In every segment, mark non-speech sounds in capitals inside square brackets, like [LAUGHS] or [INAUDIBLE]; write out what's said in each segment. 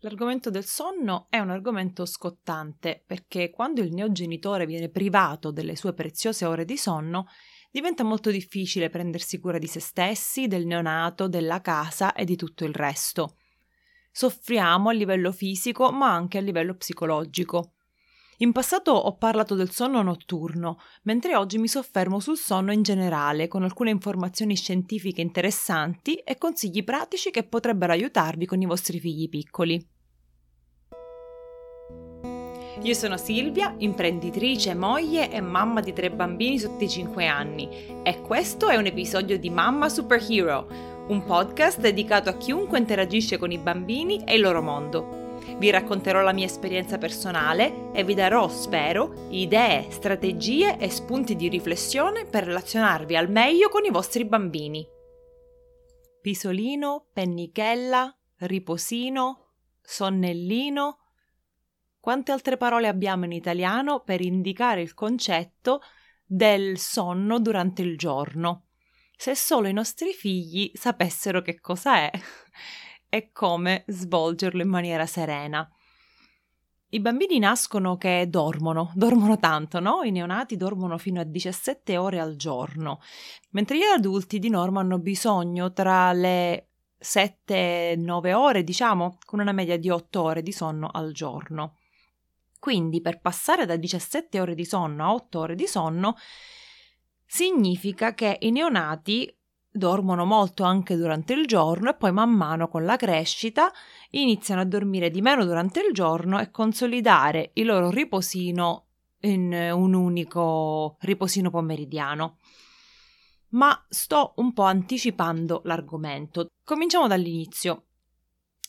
L'argomento del sonno è un argomento scottante perché quando il neogenitore viene privato delle sue preziose ore di sonno, diventa molto difficile prendersi cura di se stessi, del neonato, della casa e di tutto il resto. Soffriamo a livello fisico ma anche a livello psicologico. In passato ho parlato del sonno notturno, mentre oggi mi soffermo sul sonno in generale, con alcune informazioni scientifiche interessanti e consigli pratici che potrebbero aiutarvi con i vostri figli piccoli. Io sono Silvia, imprenditrice, moglie e mamma di tre bambini sotto i 5 anni e questo è un episodio di Mamma Superhero, un podcast dedicato a chiunque interagisce con i bambini e il loro mondo. Vi racconterò la mia esperienza personale e vi darò, spero, idee, strategie e spunti di riflessione per relazionarvi al meglio con i vostri bambini. Pisolino, pennichella, riposino, sonnellino. Quante altre parole abbiamo in italiano per indicare il concetto del sonno durante il giorno? Se solo i nostri figli sapessero che cosa è e come svolgerlo in maniera serena. I bambini nascono che dormono, [LAUGHS] dormono tanto, no? I neonati dormono fino a 17 ore al giorno, mentre gli adulti di norma hanno bisogno tra le 7-9 ore, diciamo, con una media di 8 ore di sonno al giorno. Quindi per passare da 17 ore di sonno a 8 ore di sonno significa che i neonati dormono molto anche durante il giorno e poi man mano con la crescita iniziano a dormire di meno durante il giorno e consolidare il loro riposino in un unico riposino pomeridiano. Ma sto un po' anticipando l'argomento. Cominciamo dall'inizio.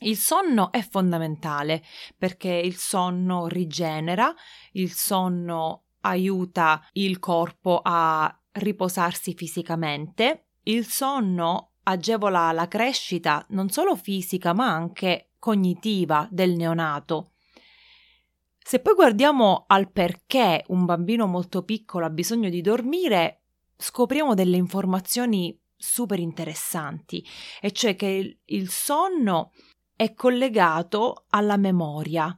Il sonno è fondamentale perché il sonno rigenera, il sonno aiuta il corpo a riposarsi fisicamente il sonno agevola la crescita non solo fisica ma anche cognitiva del neonato. Se poi guardiamo al perché un bambino molto piccolo ha bisogno di dormire, scopriamo delle informazioni super interessanti, e cioè che il sonno è collegato alla memoria,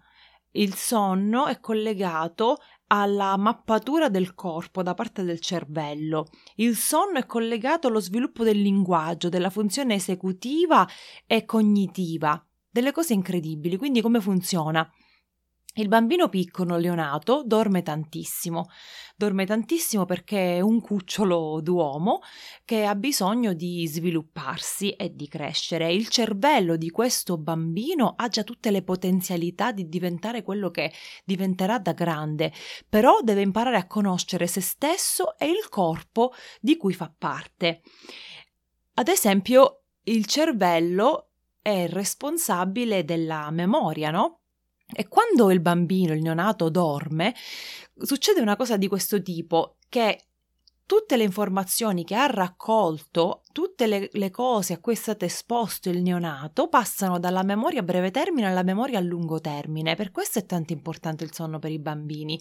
il sonno è collegato alla mappatura del corpo da parte del cervello. Il sonno è collegato allo sviluppo del linguaggio, della funzione esecutiva e cognitiva, delle cose incredibili. Quindi come funziona? Il bambino piccolo neonato dorme tantissimo, dorme tantissimo perché è un cucciolo d'uomo che ha bisogno di svilupparsi e di crescere. Il cervello di questo bambino ha già tutte le potenzialità di diventare quello che diventerà da grande, però deve imparare a conoscere se stesso e il corpo di cui fa parte. Ad esempio, il cervello è responsabile della memoria, no? E quando il bambino, il neonato, dorme, succede una cosa di questo tipo, che tutte le informazioni che ha raccolto, tutte le, le, cose a cui è stato esposto il neonato, passano dalla memoria a breve termine alla memoria a lungo termine. Per questo è tanto importante il sonno per i bambini.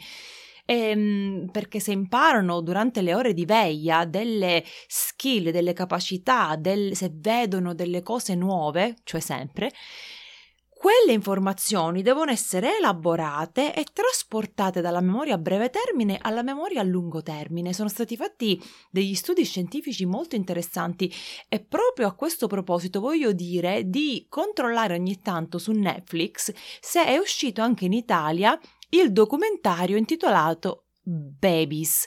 Ehm, perché se imparano durante le ore di veglia delle skill, delle capacità, del, se vedono delle cose nuove, cioè sempre, quelle informazioni devono essere elaborate e trasportate dalla memoria a breve termine alla memoria a lungo termine. Sono stati fatti degli studi scientifici molto interessanti e proprio a questo proposito voglio dire di controllare ogni tanto su Netflix se è uscito anche in Italia il documentario intitolato Babies,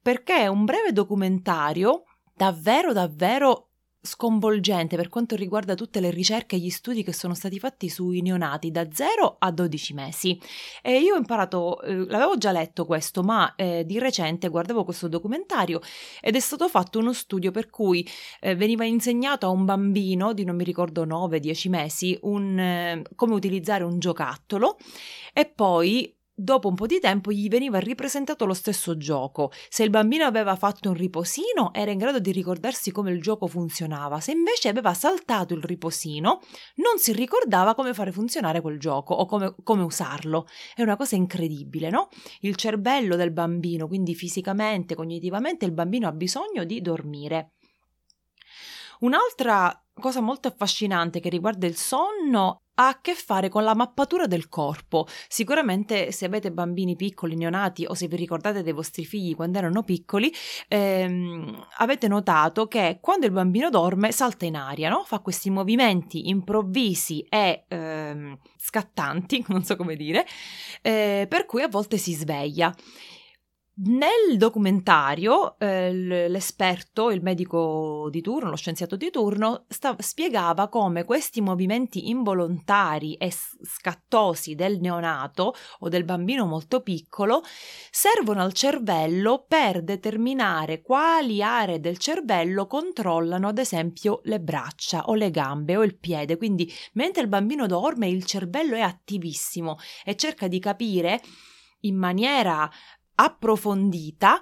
perché è un breve documentario davvero davvero sconvolgente per quanto riguarda tutte le ricerche e gli studi che sono stati fatti sui neonati da 0 a 12 mesi. E io ho imparato, eh, l'avevo già letto questo, ma eh, di recente guardavo questo documentario ed è stato fatto uno studio per cui eh, veniva insegnato a un bambino di non mi ricordo 9-10 mesi un, eh, come utilizzare un giocattolo e poi Dopo un po' di tempo gli veniva ripresentato lo stesso gioco. Se il bambino aveva fatto un riposino, era in grado di ricordarsi come il gioco funzionava. Se invece aveva saltato il riposino, non si ricordava come fare funzionare quel gioco o come, come usarlo. È una cosa incredibile, no? Il cervello del bambino, quindi fisicamente, cognitivamente, il bambino ha bisogno di dormire. Un'altra cosa molto affascinante che riguarda il sonno ha a che fare con la mappatura del corpo. Sicuramente se avete bambini piccoli, neonati o se vi ricordate dei vostri figli quando erano piccoli, ehm, avete notato che quando il bambino dorme salta in aria, no? fa questi movimenti improvvisi e ehm, scattanti, [LAUGHS] non so come dire, eh, per cui a volte si sveglia. Nel documentario eh, l'esperto, il medico di turno, lo scienziato di turno, sta- spiegava come questi movimenti involontari e scattosi del neonato o del bambino molto piccolo servono al cervello per determinare quali aree del cervello controllano ad esempio le braccia o le gambe o il piede. Quindi mentre il bambino dorme il cervello è attivissimo e cerca di capire in maniera approfondita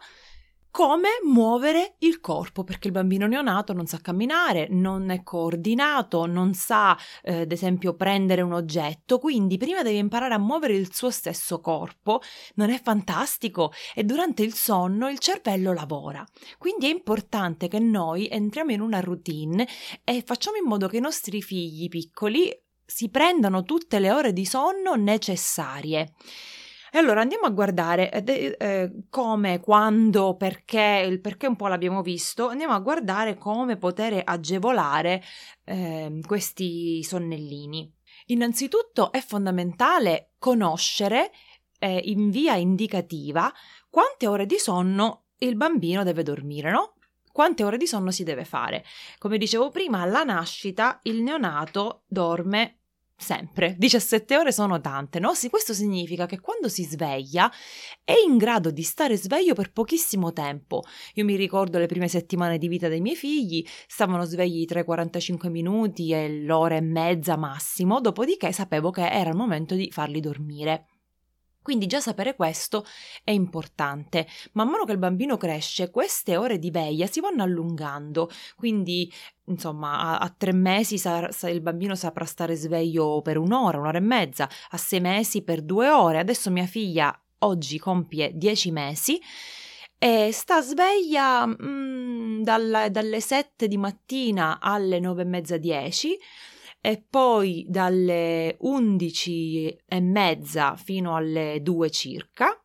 come muovere il corpo, perché il bambino neonato non sa camminare, non è coordinato, non sa, eh, ad esempio, prendere un oggetto, quindi prima deve imparare a muovere il suo stesso corpo. Non è fantastico? E durante il sonno il cervello lavora. Quindi è importante che noi entriamo in una routine e facciamo in modo che i nostri figli piccoli si prendano tutte le ore di sonno necessarie. E allora andiamo a guardare eh, eh, come, quando, perché, il perché un po' l'abbiamo visto, andiamo a guardare come poter agevolare eh, questi sonnellini. Innanzitutto è fondamentale conoscere eh, in via indicativa quante ore di sonno il bambino deve dormire, no? Quante ore di sonno si deve fare? Come dicevo prima, alla nascita il neonato dorme sempre. 17 ore sono tante, no? Questo significa che quando si sveglia è in grado di stare sveglio per pochissimo tempo. Io mi ricordo le prime settimane di vita dei miei figli, stavano svegli tra i 45 minuti e l'ora e mezza massimo, dopodiché sapevo che era il momento di farli dormire. Quindi già sapere questo è importante. Man mano che il bambino cresce, queste ore di veglia si vanno allungando, quindi insomma a, a tre mesi sa, sa, il bambino saprà stare sveglio per un'ora, un'ora e mezza, a sei mesi per due ore. Adesso mia figlia oggi compie dieci mesi e sta sveglia mm, dalla, dalle sette di mattina alle nove e mezza, dieci e poi dalle 11 e mezza fino alle 2 circa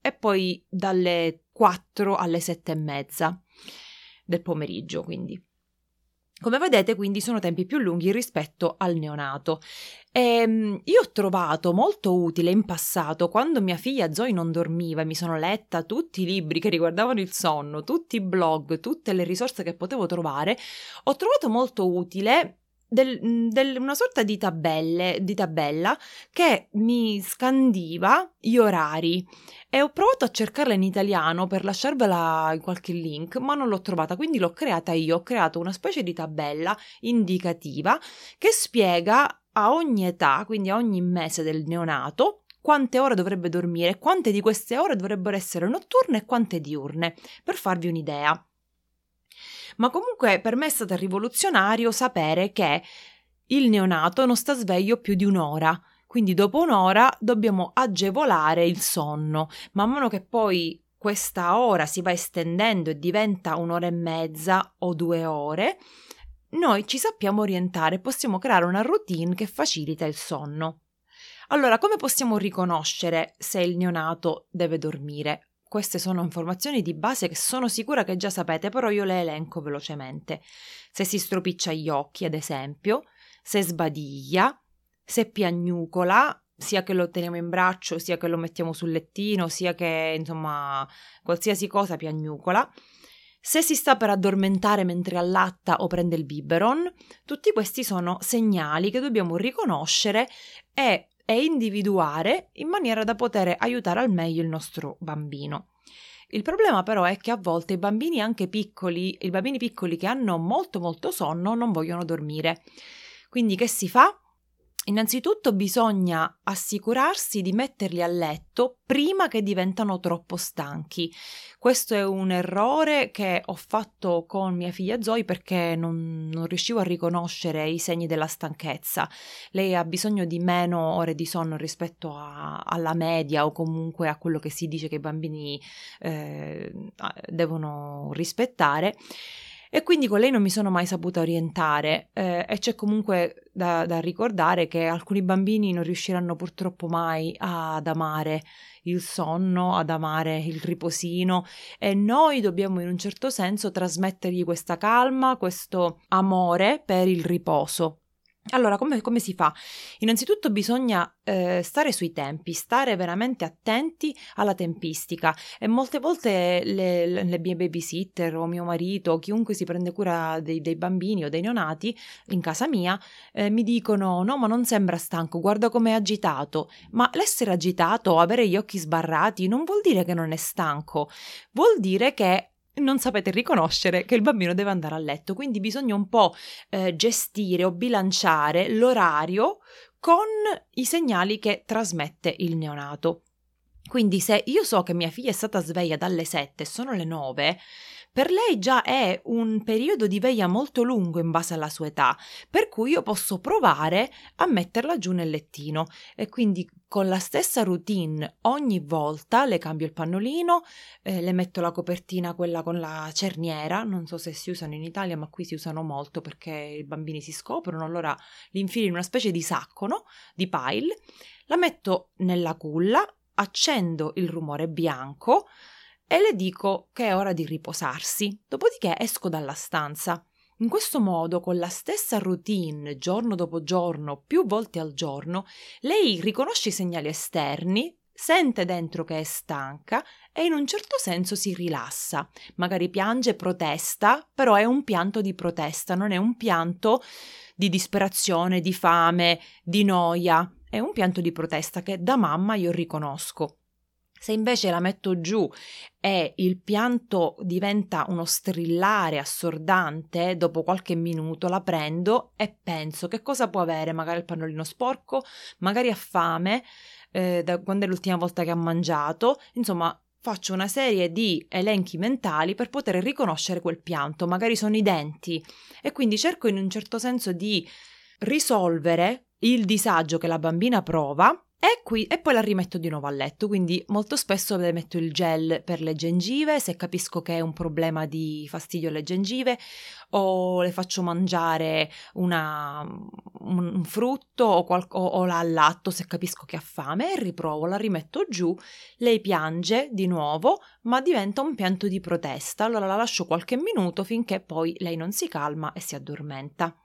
e poi dalle 4 alle 7 e mezza del pomeriggio quindi. Come vedete, quindi sono tempi più lunghi rispetto al neonato. E, ehm, io ho trovato molto utile in passato, quando mia figlia Zoe non dormiva e mi sono letta tutti i libri che riguardavano il sonno, tutti i blog, tutte le risorse che potevo trovare, ho trovato molto utile del, mhmm, del, una sorta di, tabelle, di tabella che mi scandiva gli orari. E ho provato a cercarla in italiano per lasciarvela in qualche link, ma non l'ho trovata, quindi l'ho creata io, ho creato una specie di tabella indicativa che spiega a ogni età, quindi a ogni mese del neonato, quante ore dovrebbe dormire, quante di queste ore dovrebbero essere notturne e quante diurne, per farvi un'idea ma comunque per me è stato rivoluzionario sapere che il neonato non sta sveglio più di un'ora. Quindi dopo un'ora dobbiamo agevolare il sonno. Man mano che poi questa ora si va estendendo e diventa un'ora e mezza o due ore, noi ci sappiamo orientare, possiamo creare una routine che facilita il sonno. Allora, come possiamo riconoscere se il neonato deve dormire? Queste sono informazioni di base che sono sicura che già sapete, però io le elenco velocemente. Se si stropiccia gli occhi, ad esempio, se sbadiglia, se piagnucola, sia che lo teniamo in braccio, sia che lo mettiamo sul lettino, sia che, insomma, qualsiasi cosa piagnucola. Se si sta per addormentare mentre allatta o prende il biberon, tutti questi sono segnali che dobbiamo riconoscere e e individuare in maniera da poter aiutare al meglio il nostro bambino. Il problema però è che a volte i bambini anche piccoli, i bambini piccoli che hanno molto molto sonno non vogliono dormire. Quindi che si fa? Innanzitutto bisogna assicurarsi di metterli a letto prima che diventano troppo stanchi. Questo è un errore che ho fatto con mia figlia Zoe perché non, non riuscivo a riconoscere i segni della stanchezza. Lei ha bisogno di meno ore di sonno rispetto a, alla media o comunque a quello che si dice che i bambini eh, devono rispettare. E quindi con lei non mi sono mai saputa orientare eh, e c'è comunque da, da, ricordare che alcuni bambini non riusciranno purtroppo mai ad amare il sonno, ad amare il riposino e noi dobbiamo in un certo senso trasmettergli questa calma, questo amore per il riposo. Allora, come, come, si fa? Innanzitutto bisogna eh, stare sui tempi, stare veramente attenti alla tempistica. E molte volte le, le, mie babysitter o mio marito o chiunque si prende cura dei, dei bambini o dei neonati in casa mia eh, mi dicono no ma non sembra stanco, guarda com'è agitato, ma l'essere agitato o avere gli occhi sbarrati non vuol dire che non è stanco, vuol dire che non sapete riconoscere che il bambino deve andare a letto, quindi bisogna un po' eh, gestire o bilanciare l'orario con i segnali che trasmette il neonato. Quindi se io so che mia figlia è stata sveglia dalle 7 e sono le 9, per lei già è un periodo di veglia molto lungo in base alla sua età, per cui io posso provare a metterla giù nel lettino e quindi con la stessa routine ogni volta le cambio il pannolino, eh, le metto la copertina, quella con la cerniera, non so se si usano in Italia, ma qui si usano molto perché i bambini si scoprono, allora li infilo in una specie di sacco, no? Di pile, la metto nella culla, accendo il rumore bianco, e le dico che è ora di riposarsi. Dopodiché esco dalla stanza. In questo modo, con la stessa routine, giorno dopo giorno, più volte al giorno, lei riconosce i segnali esterni, sente dentro che è stanca e in un certo senso si rilassa. Magari piange, protesta, però è un pianto di protesta, non è un pianto di disperazione, di fame, di noia, è un pianto di protesta che da mamma io riconosco. Se invece la metto giù e il pianto diventa uno strillare assordante, dopo qualche minuto la prendo e penso che cosa può avere, magari il pannolino sporco, magari ha fame, eh, da quando è l'ultima volta che ha mangiato, insomma faccio una serie di elenchi mentali per poter riconoscere quel pianto, magari sono i denti. E quindi cerco in un certo senso di risolvere il disagio che la bambina prova e, qui, e poi la rimetto di nuovo a letto, quindi molto spesso le metto il gel per le gengive se capisco che è un problema di fastidio alle gengive o le faccio mangiare una, un, un, frutto o, qual, o, o la allatto se capisco che ha fame e riprovo, la rimetto giù, lei piange di nuovo ma diventa un pianto di protesta, allora la lascio qualche minuto finché poi lei non si calma e si addormenta.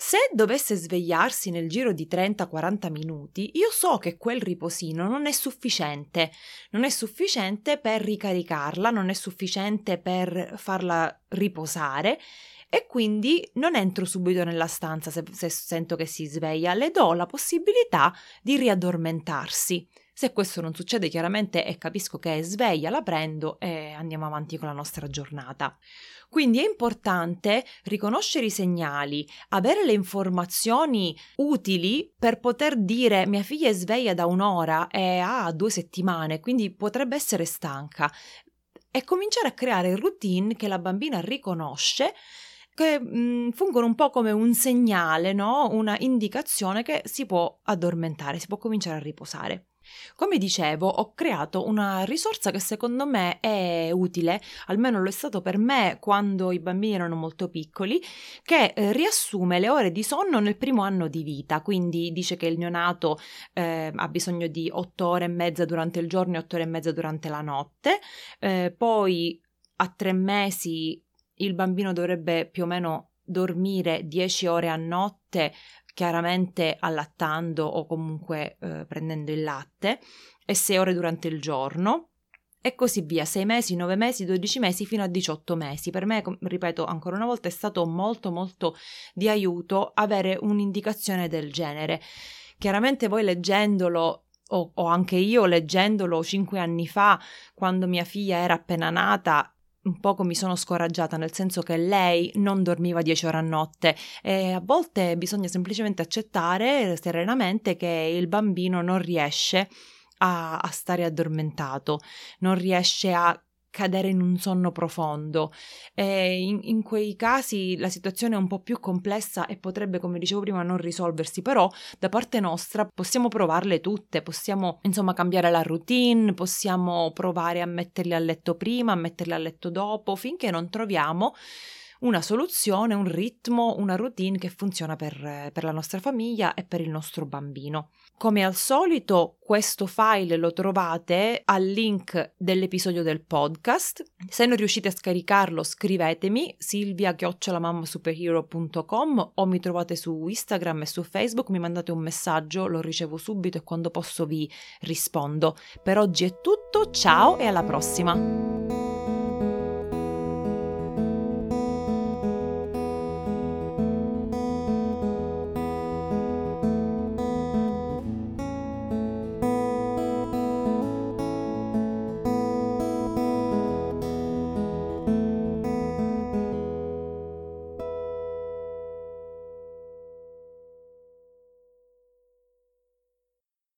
Se dovesse svegliarsi nel giro di 30-40 minuti, io so che quel riposino non è sufficiente, non è sufficiente per ricaricarla, non è sufficiente per farla riposare e quindi non entro subito nella stanza se, se sento che si sveglia, le do la possibilità di riaddormentarsi. Se questo non succede chiaramente e capisco che è sveglia, la prendo e andiamo avanti con la nostra giornata. Quindi è importante riconoscere i segnali, avere le informazioni utili per poter dire mia figlia è sveglia da un'ora e ha due settimane, quindi potrebbe essere stanca e cominciare a creare routine che la bambina riconosce che mh, mm, fungono un po' come un segnale, no? una indicazione che si può addormentare, si può cominciare a riposare. Come dicevo, ho creato una risorsa che secondo me è utile, almeno lo è stato per me quando i bambini erano molto piccoli, che eh, riassume le ore di sonno nel primo anno di vita, quindi dice che il neonato eh, ha bisogno di 8 ore e mezza durante il giorno e 8 ore e mezza durante la notte, eh, poi a tre mesi il bambino dovrebbe più o meno dormire 10 ore a notte chiaramente allattando o comunque eh, prendendo il latte, e 6 ore durante il giorno, e così via, 6 mesi, 9 mesi, 12 mesi fino a 18 mesi. Per me, ripeto ancora una volta, è stato molto molto di aiuto avere un'indicazione del genere. Chiaramente voi leggendolo o, o anche io leggendolo 5 anni fa, quando mia figlia era appena nata, un poco mi sono scoraggiata, nel senso che lei non dormiva 10 ore a notte e a volte bisogna semplicemente accettare serenamente che il bambino non riesce a, a stare addormentato, non riesce a cadere in un sonno profondo. E in, in quei casi la situazione è un po' più complessa e potrebbe, come dicevo prima, non risolversi, però da parte nostra possiamo provarle tutte, possiamo insomma cambiare la routine, possiamo provare a metterli a letto prima, a metterli a letto dopo, finché non troviamo una soluzione, un ritmo, una routine che funziona per, per, la nostra famiglia e per il nostro bambino. Come al solito, questo file lo trovate al link dell'episodio del podcast. Se non riuscite a scaricarlo, scrivetemi silvia-superhero.com o mi trovate su Instagram e su Facebook, mi mandate un messaggio, lo ricevo subito e quando posso vi rispondo. Per oggi è tutto, ciao e alla prossima!